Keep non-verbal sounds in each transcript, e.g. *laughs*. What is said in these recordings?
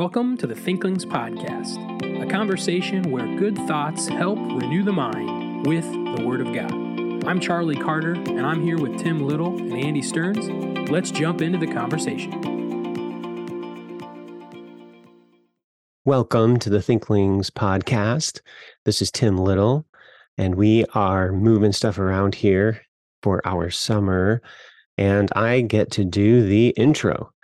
Welcome to the Thinklings Podcast, a conversation where good thoughts help renew the mind with the Word of God. I'm Charlie Carter, and I'm here with Tim Little and Andy Stearns. Let's jump into the conversation. Welcome to the Thinklings Podcast. This is Tim Little, and we are moving stuff around here for our summer. And I get to do the intro.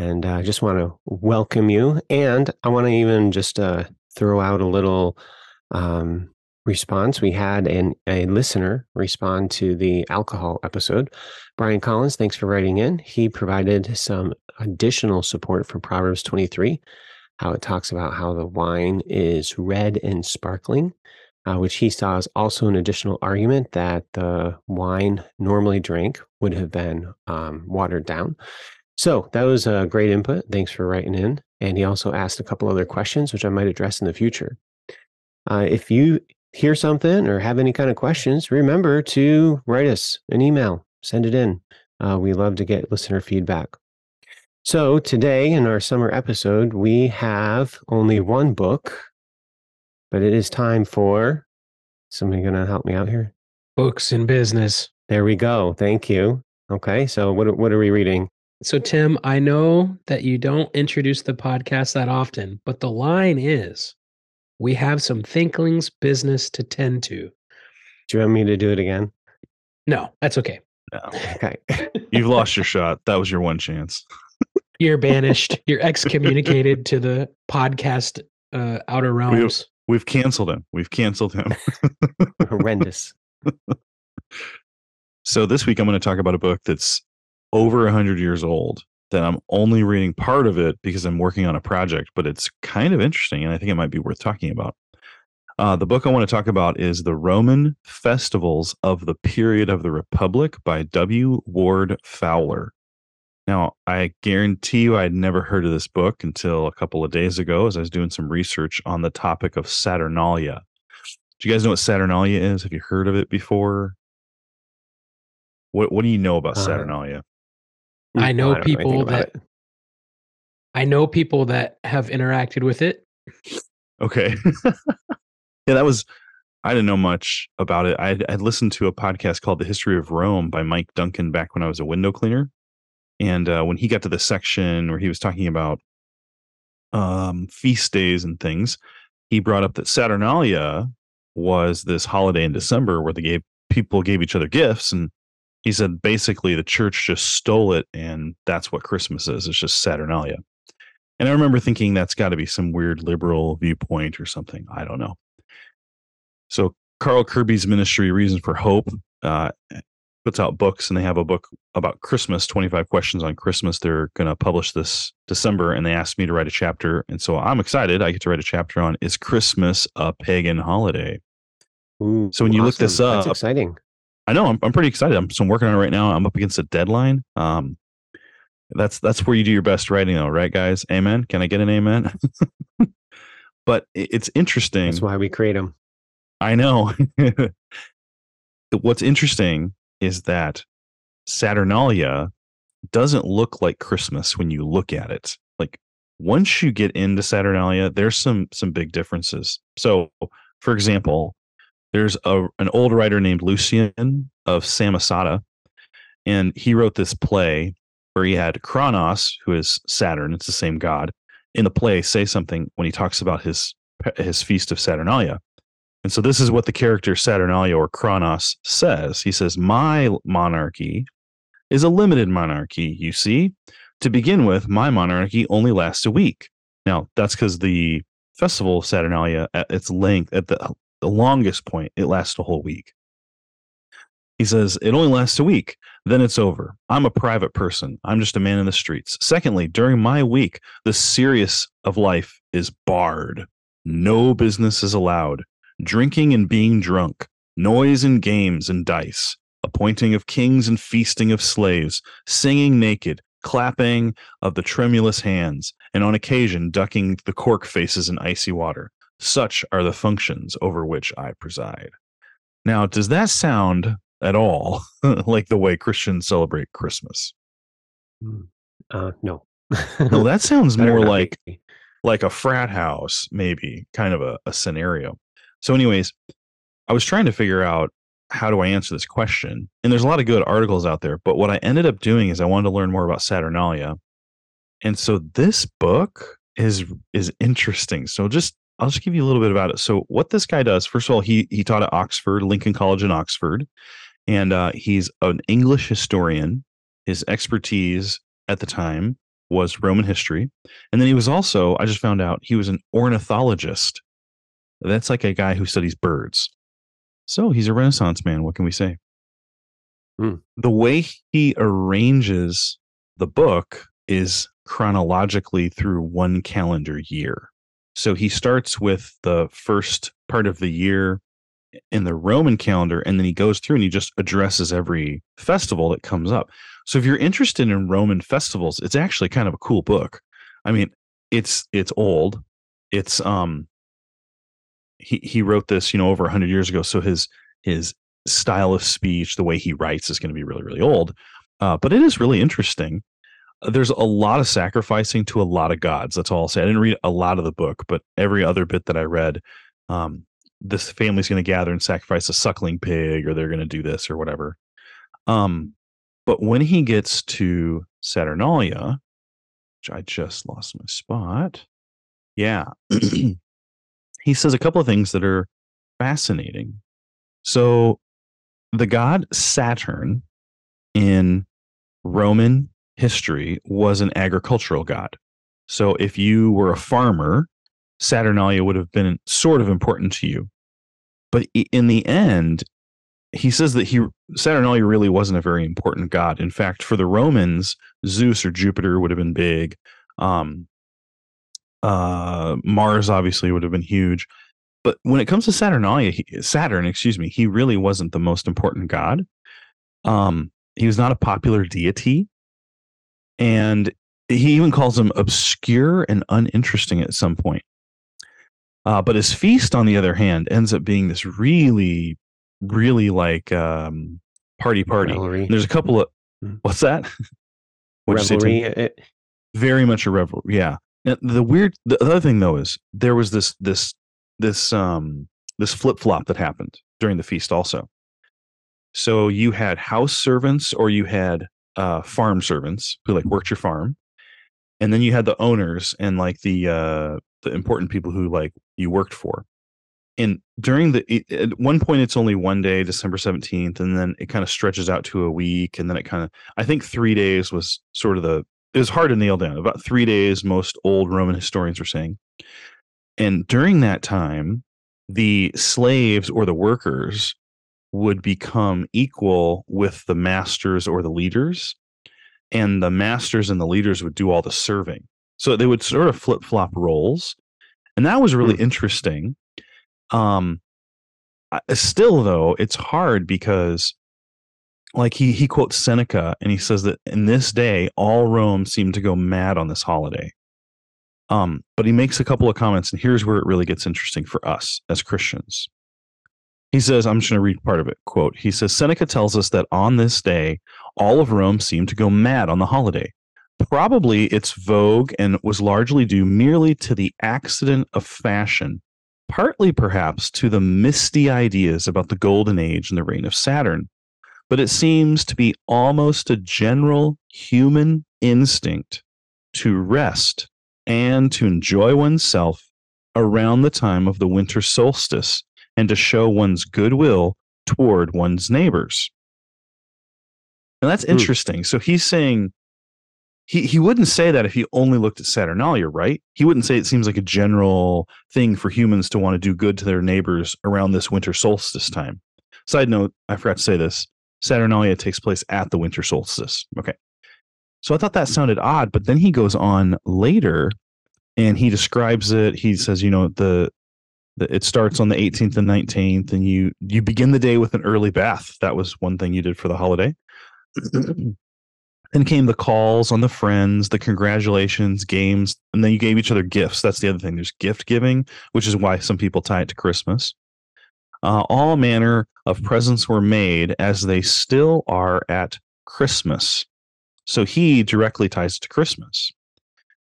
And I just want to welcome you. And I want to even just uh, throw out a little um, response. We had an, a listener respond to the alcohol episode. Brian Collins, thanks for writing in. He provided some additional support for Proverbs 23, how it talks about how the wine is red and sparkling. Uh, which he saw as also an additional argument that the wine normally drank would have been um, watered down. So that was a great input. Thanks for writing in. And he also asked a couple other questions, which I might address in the future. Uh, if you hear something or have any kind of questions, remember to write us an email, send it in. Uh, we love to get listener feedback. So today in our summer episode, we have only one book, but it is time for somebody going to help me out here. Books in business. There we go. Thank you. Okay, so what what are we reading? So, Tim, I know that you don't introduce the podcast that often, but the line is we have some Thinklings business to tend to. Do you want me to do it again? No, that's okay. No. Okay. *laughs* You've lost your shot. That was your one chance. You're banished. *laughs* You're excommunicated to the podcast uh, outer realms. We've canceled him. We've canceled him. Horrendous. *laughs* so this week I'm going to talk about a book that's over 100 years old that I'm only reading part of it because I'm working on a project, but it's kind of interesting and I think it might be worth talking about. Uh, the book I want to talk about is The Roman Festivals of the Period of the Republic by W. Ward Fowler. Now, I guarantee you I'd never heard of this book until a couple of days ago as I was doing some research on the topic of Saturnalia. Do you guys know what Saturnalia is? Have you heard of it before? What What do you know about Uh, Saturnalia? I know Well, don't people about that it. I know people that have interacted with it. Okay. *laughs* yeah, that was. I didn't know much about it. I I listened to a podcast called "The History of Rome" by Mike Duncan back when I was a window cleaner, and uh, when he got to the section where he was talking about um, feast days and things, he brought up that Saturnalia was this holiday in December where they gave people gave each other gifts, and he said basically the church just stole it, and that's what Christmas is. It's just Saturnalia. And I remember thinking that's got to be some weird liberal viewpoint or something. I don't know. So Carl Kerby's ministry, Reason for Hope, uh, puts out books, and they have a book about Christmas, 25 questions on Christmas. They're going to publish this December, and they asked me to write a chapter. And so I'm excited. I get to write a chapter on Is Christmas a Pagan Holiday? Ooh, So when you look this awesome. that's up- exciting. I know I'm, I'm pretty excited. I'm, so I'm working on it right now. I'm up against a deadline. Um, that's that's where you do your best writing, though, right, guys? Amen. Can I get an amen? *laughs* but it's interesting. That's why we create them. I know. *laughs* What's interesting is that Saturnalia doesn't look like Christmas when you look at it. Like once you get into Saturnalia, there's some some big differences. So, for example, there's a an old writer named Lucian of Samosata, and he wrote this play where he had Kronos, who is Saturn, it's the same god, in the play say something when he talks about his his feast of Saturnalia. And so this is what the character Saturnalia or Kronos says. He says, My monarchy is a limited monarchy, you see. To begin with, my monarchy only lasts a week. Now, that's because the festival of Saturnalia, at its length, at the, the longest point, it lasts a whole week. He says, It only lasts a week. Then it's over. I'm a private person. I'm just a man in the streets. Secondly, during my week, the serious of life is barred. No business is allowed drinking and being drunk, noise and games and dice, appointing of kings and feasting of slaves, singing naked, clapping of the tremulous hands, and on occasion ducking the cork faces in icy water. Such are the functions over which I preside. Now, does that sound at all *laughs* like the way Christians celebrate Christmas? Uh, no. No, *laughs* that sounds more like like a frat house, maybe kind of a, a scenario. So, anyways, I was trying to figure out how do I answer this question? And there's a lot of good articles out there, but what I ended up doing is I wanted to learn more about Saturnalia. And so this book is is interesting. So just I'll just give you a little bit about it. So what this guy does, first of all, he he taught at Oxford, Lincoln College in Oxford, and uh, he's an English historian. His expertise at the time was Roman history, and then he was also I just found out he was an ornithologist. That's like a guy who studies birds. So he's a Renaissance man. What can we say? Hmm. The way he arranges the book is chronologically through one calendar year. So he starts with the first part of the year in the Roman calendar, and then he goes through and he just addresses every festival that comes up. So if you're interested in Roman festivals, it's actually kind of a cool book. I mean, it's it's old. It's um he he wrote this, you know, over 100 years ago, so his his style of speech, the way he writes is going to be really really old. Uh, but it is really interesting. There's a lot of sacrificing to a lot of gods. That's all I'll say. I didn't read a lot of the book, but every other bit that I read, um, this family's going to gather and sacrifice a suckling pig, or they're going to do this or whatever. Um, but when he gets to Saturnalia, which I just lost my spot, yeah, *clears throat* he says a couple of things that are fascinating. So, the god Saturn in Roman history was an agricultural god. So, if you were a farmer, Saturnalia would have been sort of important to you. But in the end, he says that he Saturnalia really wasn't a very important god. In fact, for the Romans, Zeus or Jupiter would have been big. Um, uh, Mars obviously would have been huge, but when it comes to Saturnalia, Saturn, excuse me, he really wasn't the most important god. Um, he was not a popular deity, and he even calls him obscure and uninteresting at some point. Uh, but his feast, on the other hand, ends up being this really, really like um, party party. Revelry. There's a couple of Hmm. what's that? *laughs* What'd you say, Tim? Revelry. It- very much a revel yeah And the weird the other thing though is there was this this this um this flip-flop that happened during the feast also so you had house servants or you had uh farm servants who like worked your farm and then you had the owners and like the uh the important people who like you worked for. And during the at one point it's only one day december 17th and then it kind of stretches out to a week and then it kind of i think three days was sort of the it was hard to nail down about three days most old roman historians were saying. And during that time the slaves or the workers would become equal with the masters or the leaders and the masters and the leaders would do all the serving so they would sort of flip-flop roles and that was really Hmm. interesting um still though it's hard because like he he quotes Seneca and he says that in this day all Rome seemed to go mad on this holiday. Um, but he makes a couple of comments, and here's where it really gets interesting for us as Christians. He says, I'm just going to read part of it. Quote, he says, Seneca tells us that on this day, all of Rome seemed to go mad on the holiday. Probably its vogue and was largely due merely to the accident of fashion, partly perhaps to the misty ideas about the golden age and the reign of Saturn but it seems to be almost a general human instinct to rest and to enjoy oneself around the time of the winter solstice and to show one's goodwill toward one's neighbors. And that's Hmm. interesting. So he's saying he, he wouldn't say that if he only looked at Saturnalia, right? He wouldn't say it seems like a general thing for humans to want to do good to their neighbors around this winter solstice time. Side note, I forgot to say this. Saturnalia takes place at the winter solstice. Okay. So I thought that sounded odd, but then he goes on later and he describes it. He says, you know, the, the it starts on the 18th and 19th and you you begin the day with an early bath. That was one thing you did for the holiday. *clears throat* then came the calls on the friends, the congratulations, games, and then you gave each other gifts. That's the other thing. There's gift giving, which is why some people tie it to Christmas. Uh, all manner of presents were made as they still are at Christmas. So he directly ties it to Christmas.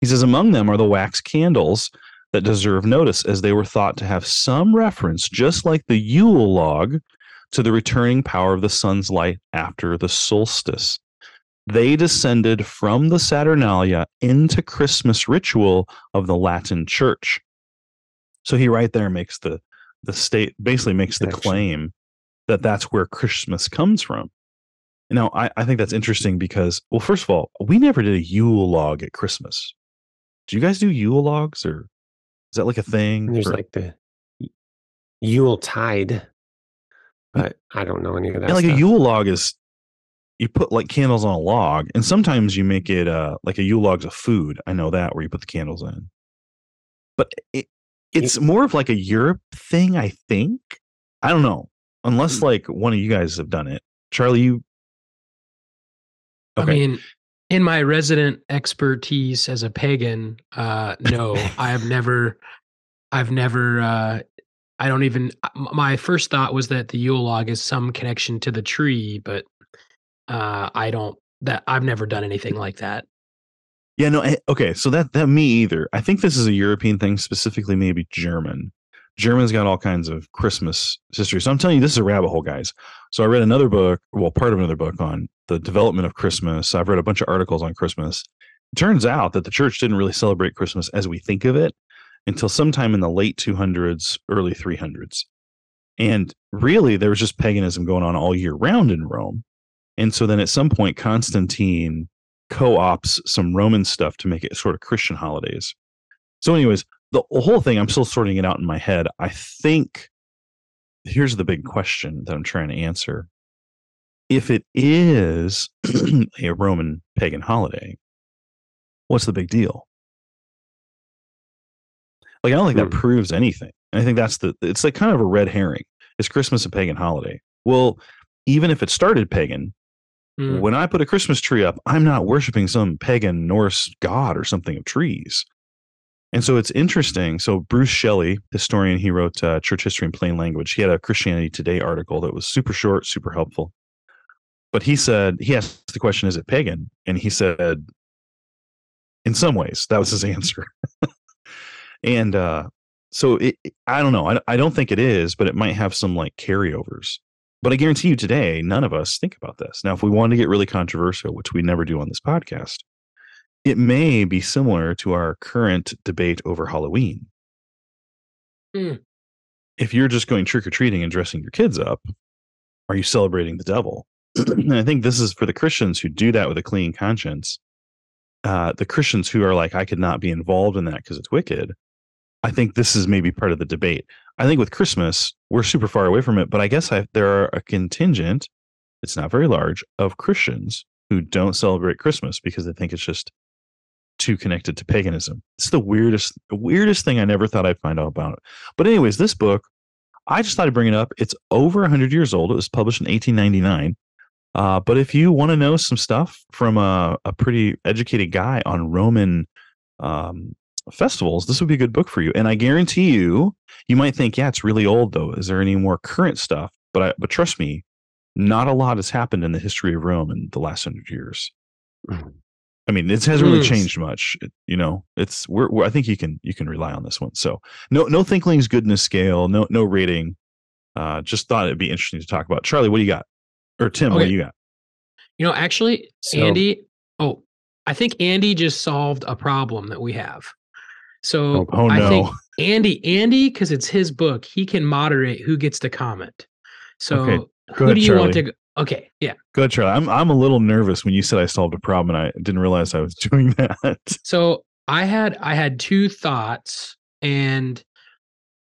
He says, Among them are the wax candles that deserve notice, as they were thought to have some reference, just like the Yule log, to the returning power of the sun's light after the solstice. They descended from the Saturnalia into Christmas ritual of the Latin Church. So he right there makes the the state basically makes the claim that that's where Christmas comes from. Now, I, I think that's interesting because, well, first of all, we never did a Yule log at Christmas. Do you guys do Yule logs or is that like a thing? There's Or- like the Yule tide, but I don't know any of that. Yeah, like a. Yule log is you put like candles on a log, and sometimes you make it uh like a Yule log's a food. I know that where you put the candles in, but it it's more of like a Europe thing. I think I don't know unless Hmm. like one of you guys have done it. Charlie, you I mean, in my resident expertise as a pagan, uh, no, I have never, I've never, uh, I don't even, my first thought was that the Yule log is some connection to the tree, but uh, I don't, that I've never done anything like that. Yeah, no, eh, okay. So that that me either. I think this is a European thing, specifically maybe German. German's got all kinds of Christmas history. So I'm telling you, this is a rabbit hole, guys. So I read another book, well, part of another book on the development of Christmas. I've read a bunch of articles on Christmas. It turns out that the church didn't really celebrate Christmas as we think of it until sometime in the late 200s, early 300s. And really, there was just paganism going on all year round in Rome. And so then at some point, Constantine co-ops some Roman stuff to make it sort of Christian holidays. So, anyways, the whole thing I'm still sorting it out in my head. I think here's the big question that I'm trying to answer. If it is *clears throat* a Roman pagan holiday, what's the big deal? Like, I don't think that Hmm. proves anything. And I think that's the, it's like kind of a red herring. Is Christmas a pagan holiday? Well, even if it started pagan, Mm. when I put a Christmas tree up, I'm not worshiping some pagan Norse god or something of trees. And so it's interesting. So Bruce Shelley, historian, he wrote uh, Church History in Plain Language. He had a Christianity Today article that was super short, super helpful. But he said he asked the question, "Is it pagan?" And he said, "In some ways, that was his *laughs* answer." and uh, so it, I don't know. I, I don't think it is, but it might have some like carryovers. But I guarantee you today, none of us think about this. Now, if we want to get really controversial, which we never do on this podcast, it may be similar to our current debate over Halloween. Hmm. If you're just going trick or treating and dressing your kids up, are you celebrating the devil? And I think this is for the Christians who do that with a clean conscience. Uh, the Christians who are like, I could not be involved in that because it's wicked. I think this is maybe part of the debate. I think with Christmas, we're super far away from it, but I guess I, there are a contingent, it's not very large, of Christians who don't celebrate Christmas because they think it's just too connected to paganism. It's the weirdest, weirdest thing I never thought I'd find out about. It. But anyways, this book, I just thought I'd bring it up. It's over 100 years old. It was published in 1899. Uh, but if you want to know some stuff from a, a pretty educated guy on Roman um, festivals, this would be a good book for you. And I guarantee you, you might think, yeah, it's really old though. Is there any more current stuff? But I, but trust me, not a lot has happened in the history of Rome in the last hundred years. Mhm. I mean, it hasn't really Mm. changed much. It- you know, it's we're, we're I think you can you can rely on this one. So no no thinklings goodness scale, no no rating. Uh, just thought it'd be interesting to talk about. Charlie, what do you got? Or Tim, what Okay. do you got? You know, actually, So- Andy, oh, I think Andy just solved a problem that we have. So Oh I no, think *laughs* Andy, Andy, because it's his book, he can moderate who gets to comment. So Okay, who ahead, do you want to? Go? Okay, yeah. go ahead, Charlie. I'm I'm a little nervous when you said I solved a problem, and I didn't realize I was *laughs* doing that. So I had I had two thoughts, and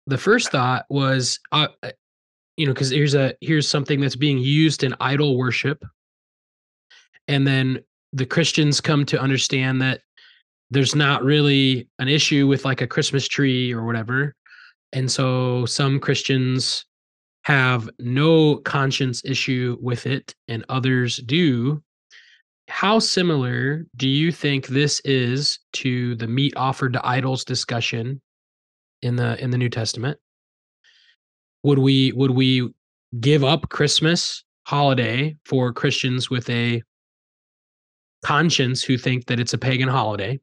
the first thought was, uh, you know, because here's a here's something that's being used in idol worship, and then the Christians come to understand that there's not really an issue with like a Christmas tree or whatever, and so some Christians have no conscience issue with it, and others do. How similar do you think this is to the meat offered to idols discussion in the in the New Testament? Would we would we give up Christmas holiday for Christians with a conscience who think that it's a pagan holiday?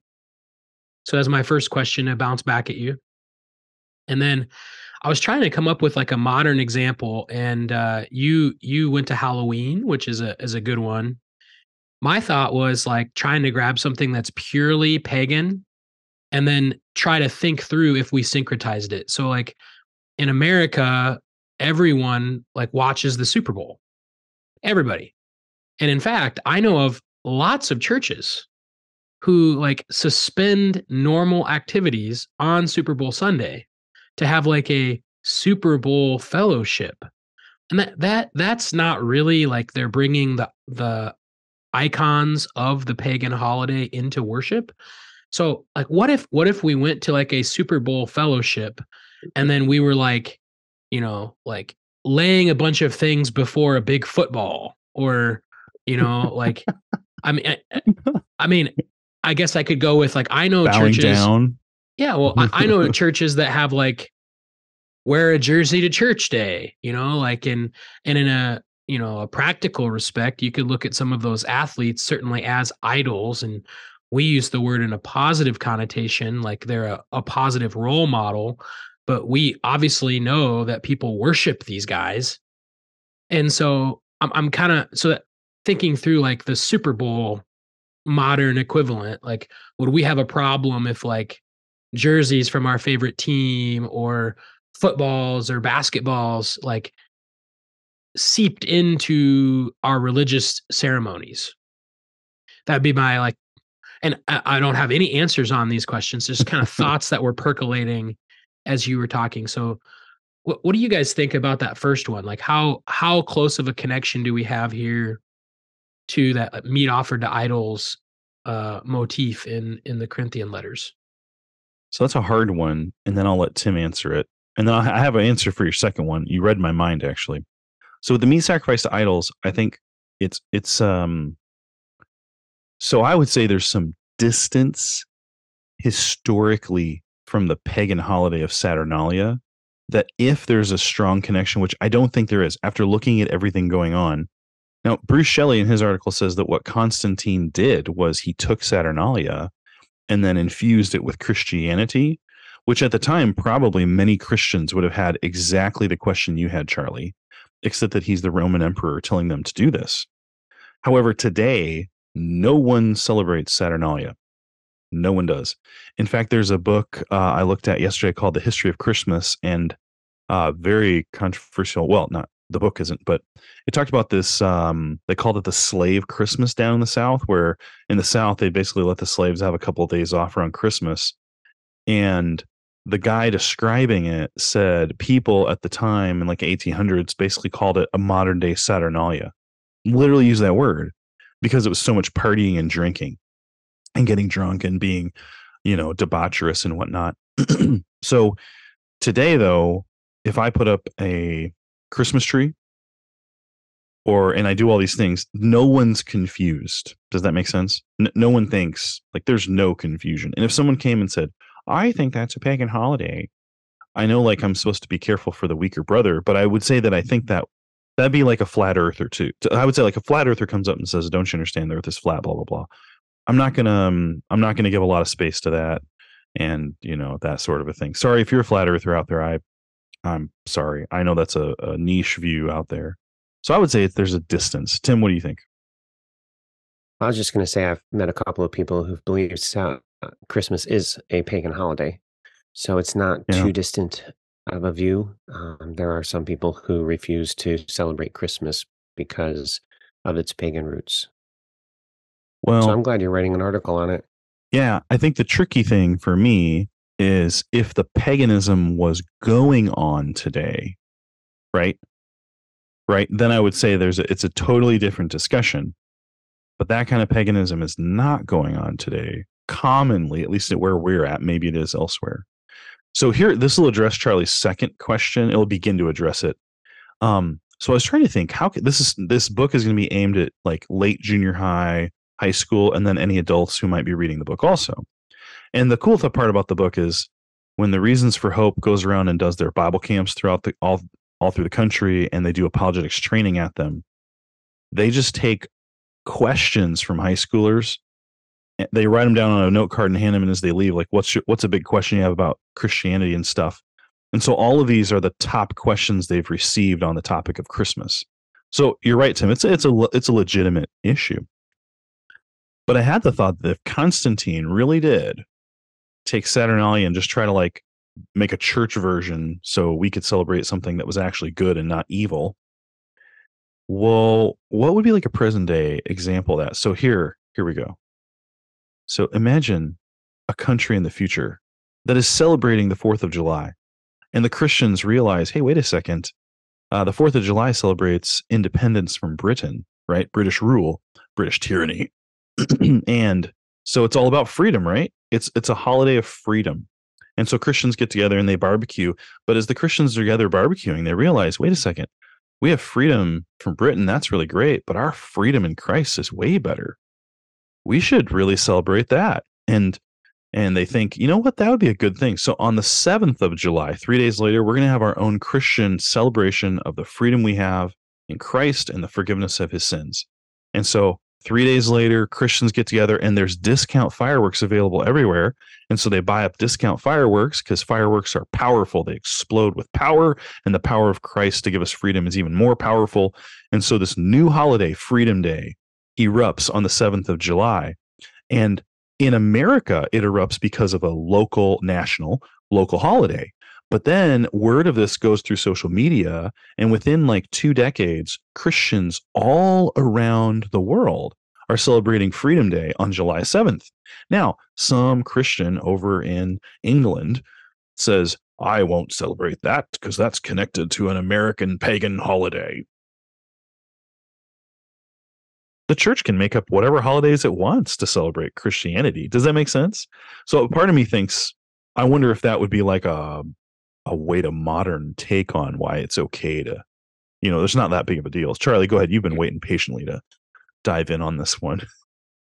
So that's my first question to bounce back at you. And then I was trying to come up with like a modern example, and uh, you you went to Halloween, which is a is a good one. My thought was like trying to grab something that's purely pagan, and then try to think through if we syncretized it. So like in America, everyone like watches the Super Bowl, everybody, and in fact, I know of lots of churches who like suspend normal activities on Super Bowl Sunday to have like a Super Bowl fellowship. And that that that's not really like they're bringing the the icons of the pagan holiday into worship. So like what if what if we went to like a Super Bowl fellowship and then we were like, you know, like laying a bunch of things before a big football or you know, like *laughs* I mean I, I mean I guess I could go with like I know Bowing churches down. yeah, well, I, I know *laughs* churches that have like wear a jersey to church day, you know, like in and in a you know a practical respect, you could look at some of those athletes certainly as idols, and we use the word in a positive connotation, like they're a, a positive role model. But we obviously know that people worship these guys, and so I'm I'm kind of so that thinking through like the Super Bowl modern equivalent, like would we have a problem if like jerseys from our favorite team or footballs or basketballs like seeped into our religious ceremonies? That'd be my like and I, I don't have any answers on these questions just kind of *laughs* thoughts that were percolating as you were talking so what, what do you guys think about that first one like how how close of a connection do we have here to that uh, meat offered to idols uh motif in in the corinthian letters So that's a hard one, and then I'll let Tim answer it. And then I have an answer for your second one. You read my mind actually. So with the meat sacrifice to idols, I think it's it's um. So I would say there's some distance historically from the pagan holiday of Saturnalia. That if there's a strong connection, which I don't think there is, after looking at everything going on. Now, Bruce Shelley in his article says that what Constantine did was he took Saturnalia and then infused it with Christianity, which at the time probably many Christians would have had exactly the question you had, Charlie, except that he's the Roman emperor telling them to do this. However, today, no one celebrates Saturnalia. No one does. In fact, there's a book uh, I looked at yesterday called The History of Christmas, and uh, very controversial. Well, not the book isn't, but it talked about this. Um, they called it the slave Christmas down in the South, where in the South they basically let the slaves have a couple of days off around Christmas. And the guy describing it said people at the time in like 1800s basically called it a modern day Saturnalia. Literally used that word because it was so much partying and drinking and getting drunk and being, you know, debaucherous and whatnot. *clears throat* so today, though, if I put up a Christmas tree or and I do all these things, no one's confused. Does that make sense? N- no one thinks like there's no confusion. And if someone came and said, "I think that's a pagan holiday," I know like I'm supposed to be careful for the weaker brother, but I would say that I think that that'd be like a flat earther too. I would say like a flat earther comes up and says, "Don't you understand the Earth is flat?" Blah blah blah. I'm not gonna um, I'm not gonna give a lot of space to that, and you know that sort of a thing. Sorry if you're a flat earther out there. I I'm sorry. I know that's a, a niche view out there. So I would say there's a distance. Tim, what do you think? I was just going to say I've met a couple of people who believe Sa- uh, Christmas is a pagan holiday, so it's not Yeah. too distant of a view. Um, there are some people who refuse to celebrate Christmas because of its pagan roots. Well, so I'm glad you're writing an article on it. Yeah, I think the tricky thing for me is if the paganism was going on today, right? Right, then I would say there's a, it's a totally different discussion. But that kind of paganism is not going on today. Commonly, at least at where we're at, maybe it is elsewhere. So here, this will address Charlie's second question. It'll begin to address it. Um, so I was trying to think how could, this is this book is going to be aimed at like late junior high, high school, and then any adults who might be reading the book also. And the cool part about the book is when the Reasons for Hope goes around and does their Bible camps throughout the all all through the country, and they do apologetics training at them. They just take questions from high schoolers they write them down on a note card and hand them in as they leave. Like, what's your, what's a big question you have about Christianity and stuff? And so all of these are the top questions they've received on the topic of Christmas. So you're right, Tim. It's it's a it's a legitimate issue. But I had the thought that if Constantine really did take Saturnalia and just try to like make a church version so we could celebrate something that was actually good and not evil, well, what would be like a present day example of that? So here, here we go. So imagine a country in the future that is celebrating the 4th of July. And the Christians realize, hey, wait a second. Uh, the 4th of July celebrates independence from Britain, right? British rule, British tyranny. *clears throat* and so it's all about freedom, right? It's it's a holiday of freedom. And so Christians get together and they barbecue. But as the Christians are together barbecuing, they realize, wait a second, we have freedom from Britain. That's really great. But our freedom in Christ is way better. We should really celebrate that. And and they think, you know what, that would be a good thing. So on the 7th of July, three days later, we're going to have our own Christian celebration of the freedom we have in Christ and the forgiveness of his sins. And so three days later, Christians get together and there's discount fireworks available everywhere. And so they buy up discount fireworks because fireworks are powerful. They explode with power, and the power of Christ to give us freedom is even more powerful. And so this new holiday, Freedom Day, erupts on the 7th of July. And in America, it erupts because of a local, national, local holiday. But then word of this goes through social media. And within like two decades, Christians all around the world are celebrating Freedom Day on July 7th. Now, some Christian over in England says, I won't celebrate that because that's connected to an American pagan holiday the church can make up whatever holidays it wants to celebrate Christianity. Does that make sense? So part of me thinks, I wonder if that would be like a a way to modern take on why it's okay to, you know, there's not that big of a deal. Charlie, go ahead. You've been waiting patiently to dive in on this one. *laughs*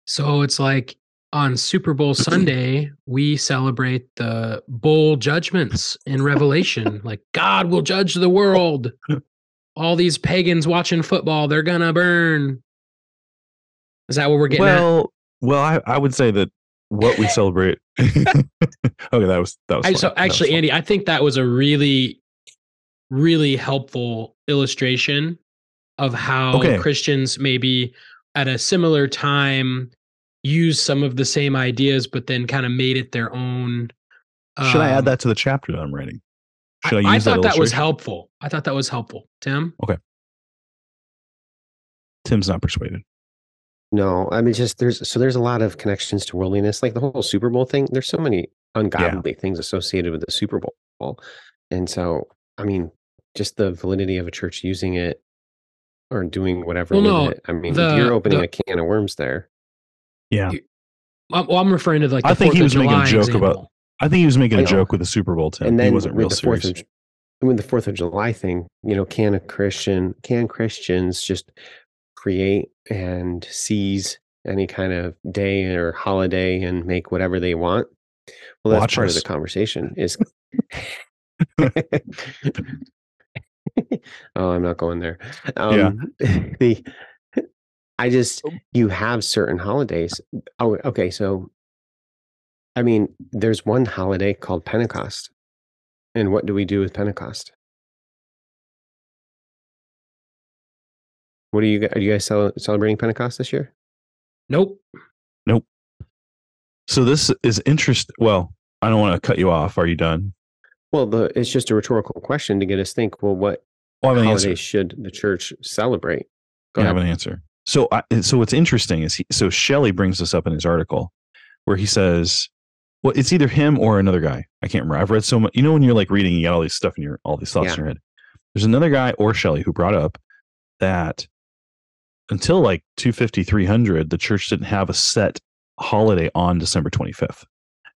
So it's like on Super Bowl Sunday, we celebrate the bowl judgments in Revelation. like God will judge the world. All these pagans watching football, they're gonna burn. Is that what we're getting? Well, at? well, I, I would say that what we celebrate. *laughs* okay, that was that was. I, so actually, was Andy, I think that was a really, really helpful illustration of how okay. Christians maybe at a similar time use some of the same ideas, but then kind of made it their own. Should um, I add um, that to the chapter that I'm writing? Should I, I, I thought that, that was helpful. I thought that was helpful. Tim. Okay. Tim's not persuaded. No, I mean, just there's so there's a lot of connections to worldliness, like the whole Super Bowl thing. There's so many ungodly yeah. things associated with the Super Bowl, and so I mean, just the validity of a church using it or doing whatever well, with no, it. I mean, the, you're opening the, a can of worms there. Yeah. well, I'm referring to like. I think he was making a joke example. about. I think he was making a joke with the Super Bowl. Tim. And then he wasn't real the serious. Fourth of, with the Fourth of July thing, you know, can a Christian, can Christians just create and seize any kind of day or holiday and make whatever they want. Well, that's Watch part us. of the conversation is *laughs* oh, I'm not going there. Um, yeah. *laughs* the I just oh. you have certain holidays. Oh, okay. So, I mean, there's one holiday called Pentecost, and what do we do with Pentecost? What are you? Are you guys celebrating Pentecost this year? Nope. Nope. So this is interesting. Well, I don't want to cut you off. Are you done? Well, the, it's just a rhetorical question to get us think. Well, what well, holidays should the church celebrate? Go I ahead. have an answer. So, I, so what's interesting is he, so Shelley brings this up in his article, where he says, "Well, it's either him or another guy. I can't remember. I've read so much. You know, when you're like reading, you got all these stuff in your all these thoughts yeah. in your head. There's another guy or Shelley who brought up that until like 250 300 the church didn't have a set holiday on december 25th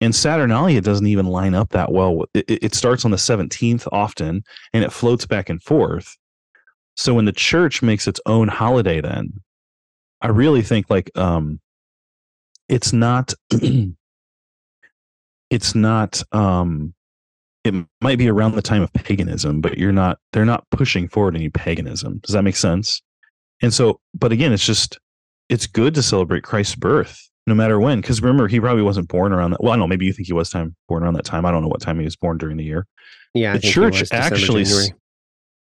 and saturnalia doesn't even line up that well it, it, starts on the 17th often and it floats back and forth. So when the church makes its own holiday then i really think like um it's not *clears throat* it's not um it might be around the time of paganism but you're not they're not pushing forward any paganism. Does that make sense and so, but again, it's just, it's good to celebrate Christ's birth. no matter when. Because remember, he probably wasn't born around that. Well, I don't know. Maybe you think he was time born around that time. I don't know what time he was born during the year. Yeah, the church December, actually, January.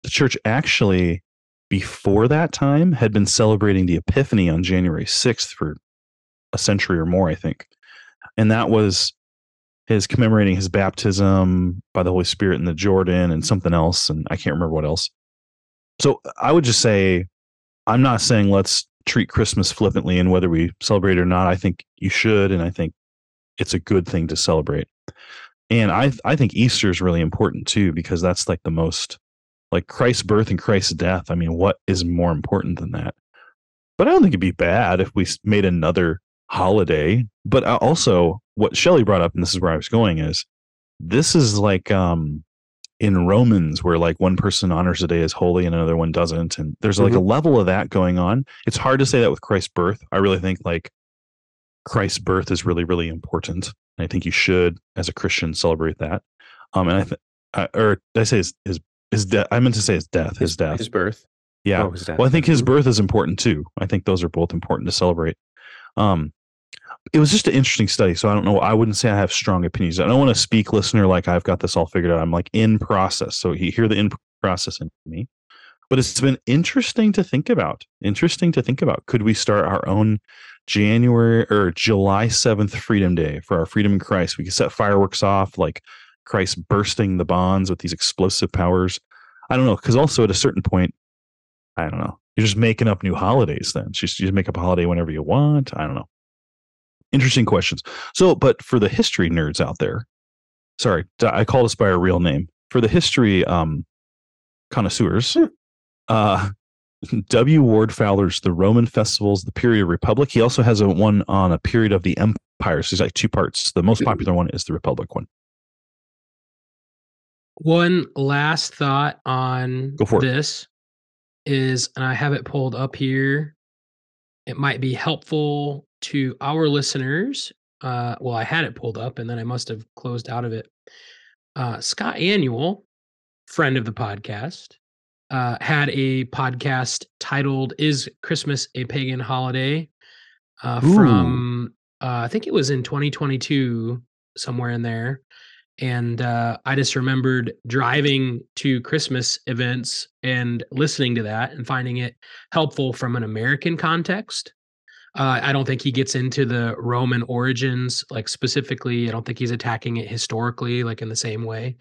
the church actually, before that time, had been celebrating the Epiphany on January sixth for a century or more, I think, and that was his commemorating his baptism by the Holy Spirit in the Jordan and something else, and I can't remember what else. So I would just say, I'm not saying let's treat Christmas flippantly and whether we celebrate or not. I think you should, and I think it's a good thing to celebrate. And I I think Easter is really important too because that's like the most like Christ's birth and Christ's death. I mean, what is more important than that? But I don't think it'd be bad if we made another holiday. But uh, also, what Shelley brought up, and this is where I was going, is this is like um in Romans where like one person honors a day as holy and another one doesn't, and there's like a level of that going on. It's hard to say that with Christ's birth. I really think like Christ's birth is really really important. And I think you should, as a Christian, celebrate that. Um, and I think, uh, or did I say his his his death? I meant to say his death. His, death. His birth. yeah. Oh, his. Well, I think his Mhm. birth is important too. I think those are both important to celebrate. Um, it was just an interesting study, so I don't know. I wouldn't say I have strong opinions. I don't want to speak, listener, like I've got this all figured out. I'm like in process, so you hear the in process in me. But it's been interesting to think about. Interesting to think about. Could we start our own January or July 7th Freedom Day for our freedom in Christ? We could set fireworks off, like Christ bursting the bonds with these explosive powers. I don't know, because also at a certain point, I don't know. You're just making up new holidays then. Just you just make up a holiday whenever you want. I don't know. Interesting questions. So, but for the history nerds out there, sorry, I called us by our real name. For the history um connoisseurs, uh *laughs* W. Ward Fowler's The Roman Festivals, the Period of Republic. He also has a one on a period of the empire. So he's like two parts. The most popular one is the Republic one. One last thought on Go for this is, and I have it pulled up here. It might be helpful to our listeners. Uh, well, I had it pulled up and then I must have closed out of it. Uh, Scott Aniol, friend of the podcast, uh, had a podcast titled "Is Christmas a Pagan Holiday?" Uh, from uh, I think it was in 2022, somewhere in there and uh, I just remembered driving to Christmas events and listening to that and finding it helpful from an American context. Uh, I don't think he gets into the Roman origins, like specifically. I don't think he's attacking it historically, like in the same way.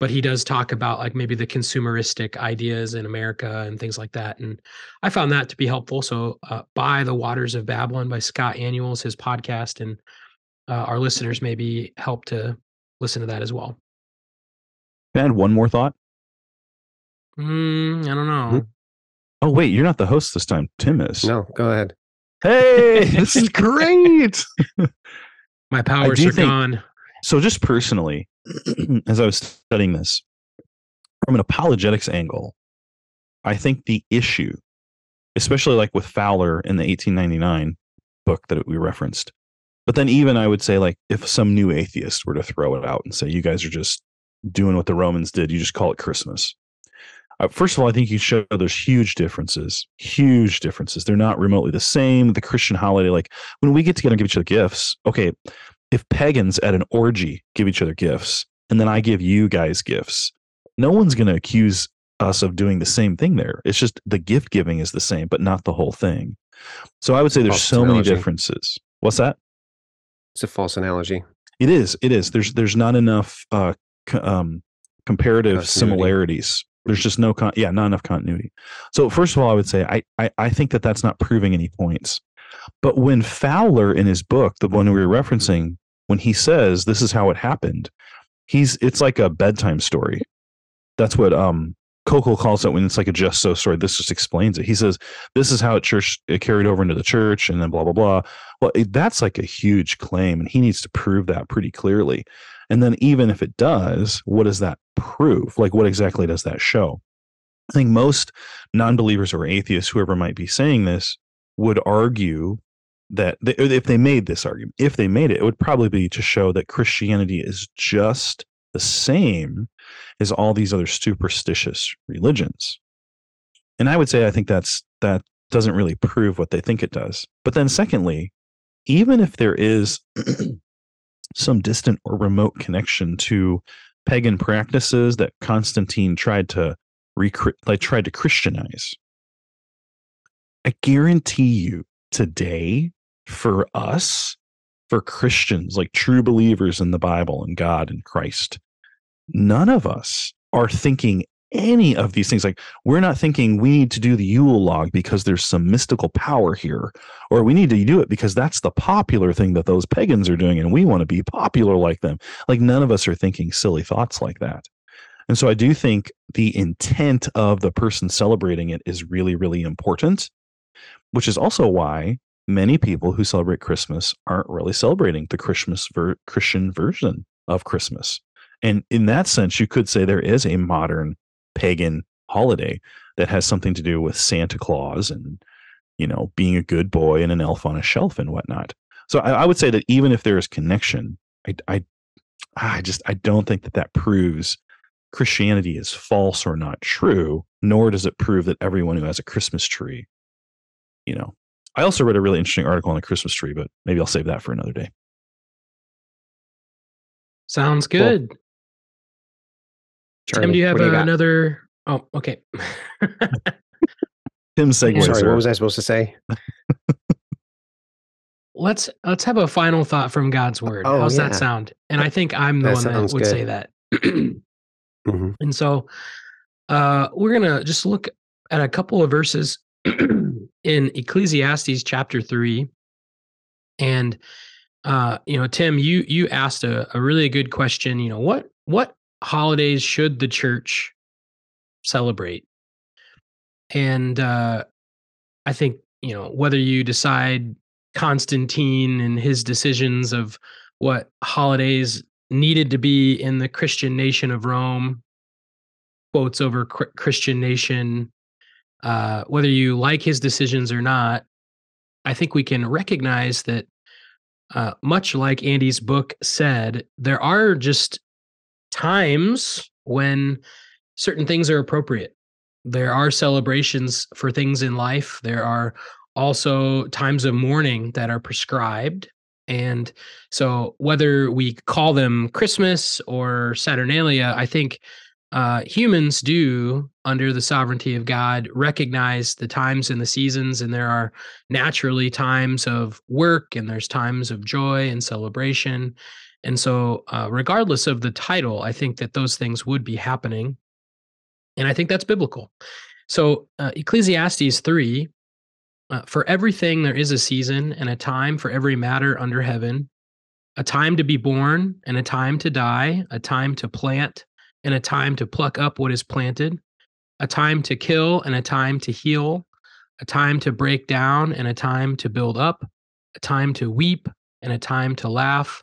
But he does talk about like maybe the consumeristic ideas in America and things like that. And I found that to be helpful. So, uh, "By the Waters of Babylon" by Scott Aniol's, his podcast, and uh, our listeners maybe help to listen to that as well. Can I add one more thought? Mm, I don't know. Oh, wait, you're not the host this time. Tim is. No, go ahead. Hey, *laughs* this is great. *laughs* My powers are think- gone. So, just personally, *clears throat* as I was studying this from an apologetics angle, I think the issue, especially like with Fowler in the 1899 book that we referenced, but then even I would say, like, if some new atheist were to throw it out and say, you guys are just doing what the Romans did, you just call it Christmas. Uh, first of all, I think you show there's huge differences, huge differences. They're not remotely the same. The Christian holiday, like when we get together and give each other gifts, okay, if pagans at an orgy give each other gifts and then I give you guys gifts, no one's going to accuse us of doing the same thing there. It's just the gift giving is the same, but not the whole thing. So I would say there's False so many differences. What's that? It's a false analogy. It is. It is. There's there's not enough uh, co- um, comparative Continuity. similarities. There's just no con- yeah, not enough continuity. So first of all, I would say I, I I think that that's not proving any points. But when Fowler in his book, the one we were referencing, when he says this is how it happened, he's it's like a bedtime story. That's what um Coco calls it when it's like a just so story. This just explains it. He says this is how it church it carried over into the church, and then blah blah blah. Well, it, that's like a huge claim, and he needs to prove that pretty clearly. And then, even if it does, what does that prove? Like, what exactly does that show? I think most non believers or atheists, whoever might be saying this, would argue that they, if they made this argument, if they made it, it would probably be to show that Christianity is just the same as all these other superstitious religions. And I would say I think that's that doesn't really prove what they think it does. But then secondly, even if there is *clears throat* some distant or remote connection to pagan practices that Constantine tried to rec- like tried to Christianize. I guarantee you today for us, for Christians, like true believers in the Bible and God and Christ, none of us are thinking any of these things. Like, we're not thinking we need to do the Yule log because there's some mystical power here, or we need to do it because that's the popular thing that those pagans are doing and we want to be popular like them. Like, none of us are thinking silly thoughts like that. And so I do think the intent of the person celebrating it is really, really important, which is also why many people who celebrate Christmas aren't really celebrating the Christmas ver- Christian version of Christmas. And in that sense, you could say there is a modern pagan holiday that has something to do with Santa Claus and, you know, being a good boy and an elf on a shelf and whatnot. So I, I would say that even if there is connection, I, I, ah, I just I don't think that that proves Christianity is false or not true, nor does it prove that everyone who has a Christmas tree, you know. I also read a really interesting article on a Christmas tree, but maybe I'll save that for another day. Sounds good. Charlie, Tim, do you have do you another? Oh, okay. *laughs* Tim segue. Sorry, what was I supposed to say? *laughs* let's let's have a final thought from God's word. Oh, How's yeah. that sound? And I think I'm the that one that would good. say that. *clears throat* mm-hmm. And so uh, we're gonna just look at a couple of verses *clears throat* in Ecclesiastes chapter three, and uh, you know, Tim, you you asked a, a really good question. You know, what what holidays should the church celebrate? And uh, I think you know whether you decide Constantine and his decisions of what holidays needed to be in the Christian nation of Rome, quotes over Christian nation, uh, whether you like his decisions or not, I think we can recognize that, uh, much like Andy's book said, there are just times when certain things are appropriate. There are celebrations for things in life. There are also times of mourning that are prescribed. And so, whether we call them Christmas or Saturnalia, I think uh, humans do, under the sovereignty of God, recognize the times and the seasons, and there are naturally times of work and there's times of joy and celebration. And so, uh, regardless of the title, I think that those things would be happening. And I think that's biblical. So, uh, Ecclesiastes 3 uh, for everything, there is a season and a time for every matter under heaven, a time to be born and a time to die, a time to plant and a time to pluck up what is planted, a time to kill and a time to heal, a time to break down and a time to build up, a time to weep and a time to laugh,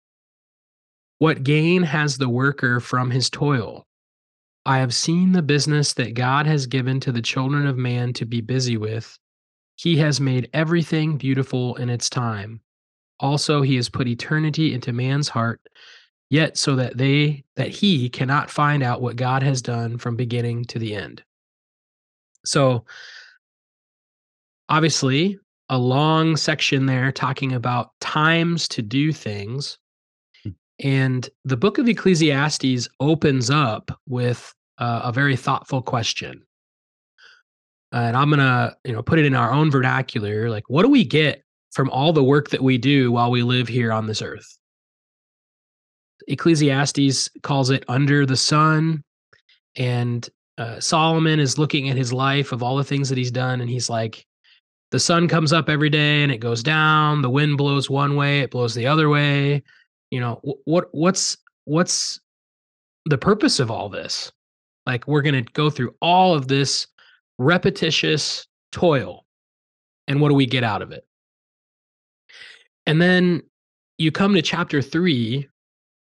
What gain has the worker from his toil? I have seen the business that God has given to the children of man to be busy with. He has made everything beautiful in its time. Also, he has put eternity into man's heart, yet so that they that he cannot find out what God has done from beginning to the end. So, obviously, a long section there talking about times to do things and the book of Ecclesiastes opens up with uh, a very thoughtful question. And I'm going to, you know, put it in our own vernacular, like what do we get from all the work that we do while we live here on this earth? Ecclesiastes calls it under the sun and uh, Solomon is looking at his life of all the things that he's done and he's like the sun comes up every day and it goes down the wind blows one way it blows the other way you know what what's what's the purpose of all this like we're going to go through all of this repetitious toil and what do we get out of it and then you come to chapter three,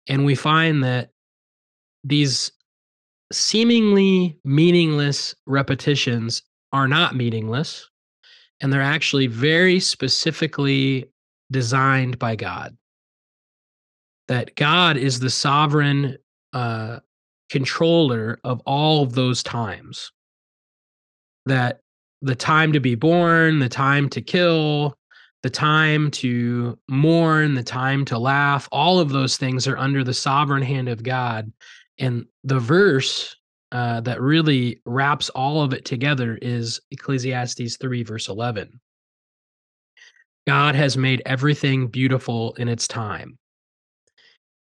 and we find that these seemingly meaningless repetitions are not meaningless, and they're actually very specifically designed by God. That God is the sovereign uh, controller of all of those times. That the time to be born, the time to kill, the time to mourn, the time to laugh, all of those things are under the sovereign hand of God. And the verse uh, that really wraps all of it together is Ecclesiastes 3, verse 11. God has made everything beautiful in its time.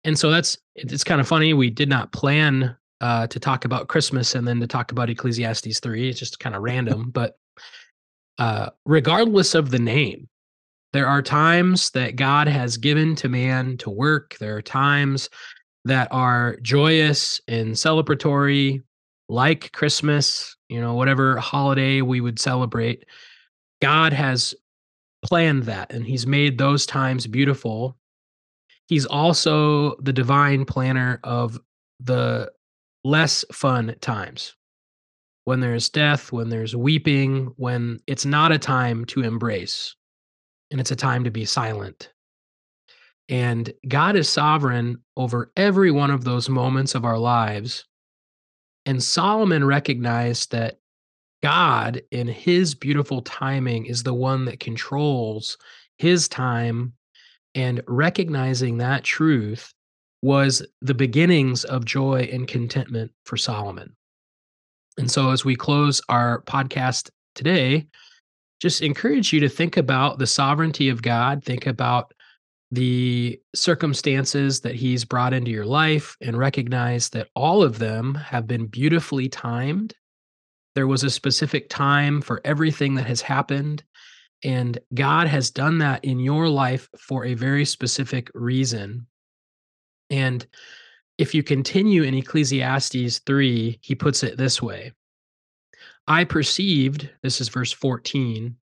And so that's it's kind of funny. We did not plan uh, to talk about Christmas and then to talk about Ecclesiastes 3. It's just kind of random. *laughs* But uh, regardless of the name, there are times that God has given to man to work. There are times that are joyous and celebratory, like Christmas, you know, whatever holiday we would celebrate. God has planned that and He's made those times beautiful. He's also the divine planner of the less fun times when there's death, when there's weeping, when it's not a time to embrace and it's a time to be silent. And God is sovereign over every one of those moments of our lives. And Solomon recognized that God, in his beautiful timing, is the one that controls his time. And recognizing that truth was the beginnings of joy and contentment for Solomon. And so, as we close our podcast today, just encourage you to think about the sovereignty of God, think about the circumstances that He's brought into your life, and recognize that all of them have been beautifully timed. There was a specific time for everything that has happened. And God has done that in your life for a very specific reason. And if you continue in Ecclesiastes 3, he puts it this way I perceived, this is verse 14,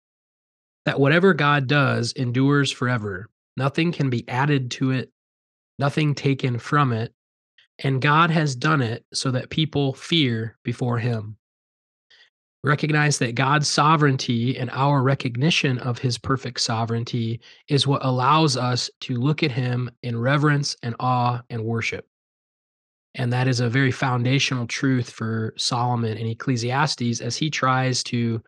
that whatever God does endures forever. Nothing can be added to it, nothing taken from it. And God has done it so that people fear before him. Recognize that God's sovereignty and our recognition of his perfect sovereignty is what allows us to look at him in reverence and awe and worship. And that is a very foundational truth for Solomon in Ecclesiastes as he tries to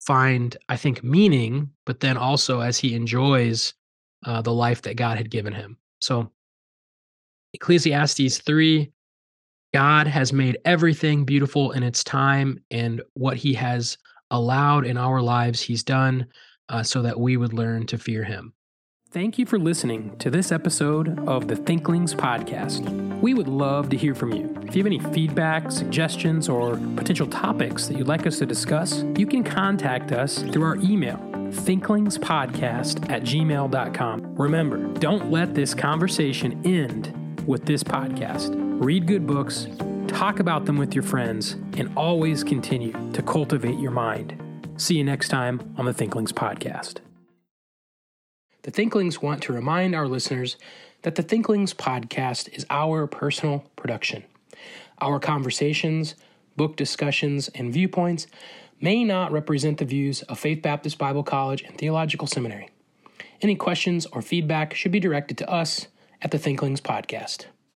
find, I think, meaning, but then also as he enjoys uh, the life that God had given him. So, Ecclesiastes 3 God has made everything beautiful in its time, and what he has allowed in our lives, he's done uh, so that we would learn to fear him. Thank you for listening to this episode of the Thinklings Podcast. We would love to hear from you. If you have any feedback, suggestions, or potential topics that you'd like us to discuss, you can contact us through our email, thinklingspodcast at gmail.com. Remember, don't let this conversation end with this podcast. Read good books, talk about them with your friends, and always continue to cultivate your mind. See you next time on the Thinklings Podcast. The Thinklings want to remind our listeners that the Thinklings podcast is our personal production. Our conversations, book discussions, and viewpoints may not represent the views of Faith Baptist Bible College and Theological Seminary. Any questions or feedback should be directed to us at the Thinklings podcast.